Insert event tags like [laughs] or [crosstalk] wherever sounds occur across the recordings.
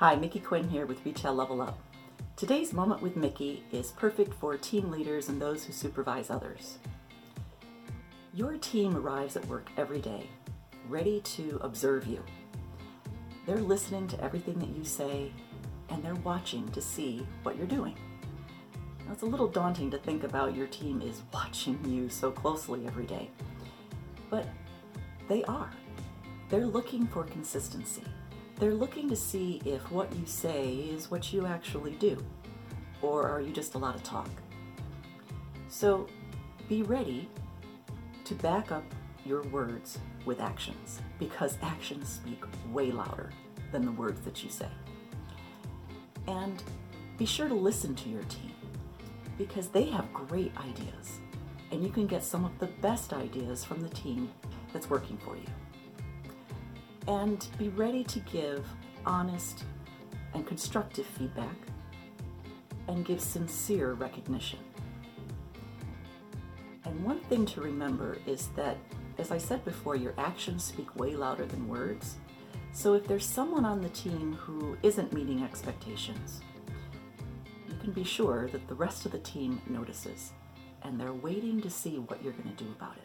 Hi, Mickey Quinn here with Retail Level Up. Today's moment with Mickey is perfect for team leaders and those who supervise others. Your team arrives at work every day, ready to observe you. They're listening to everything that you say, and they're watching to see what you're doing. Now, it's a little daunting to think about your team is [laughs] watching you so closely every day, but they are. They're looking for consistency. They're looking to see if what you say is what you actually do, or are you just a lot of talk? So be ready to back up your words with actions because actions speak way louder than the words that you say. And be sure to listen to your team because they have great ideas and you can get some of the best ideas from the team that's working for you and be ready to give honest and constructive feedback and give sincere recognition. And one thing to remember is that, as I said before, your actions speak way louder than words. So if there's someone on the team who isn't meeting expectations, you can be sure that the rest of the team notices and they're waiting to see what you're going to do about it.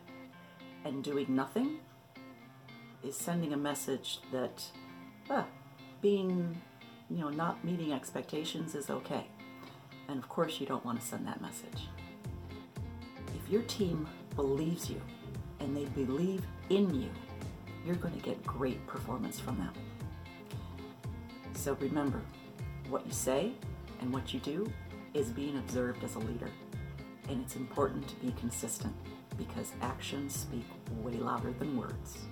And doing nothing is sending a message that ah, being, you know, not meeting expectations is okay. And of course, you don't want to send that message. If your team believes you and they believe in you, you're going to get great performance from them. So remember, what you say and what you do is being observed as a leader. And it's important to be consistent because actions speak way louder than words.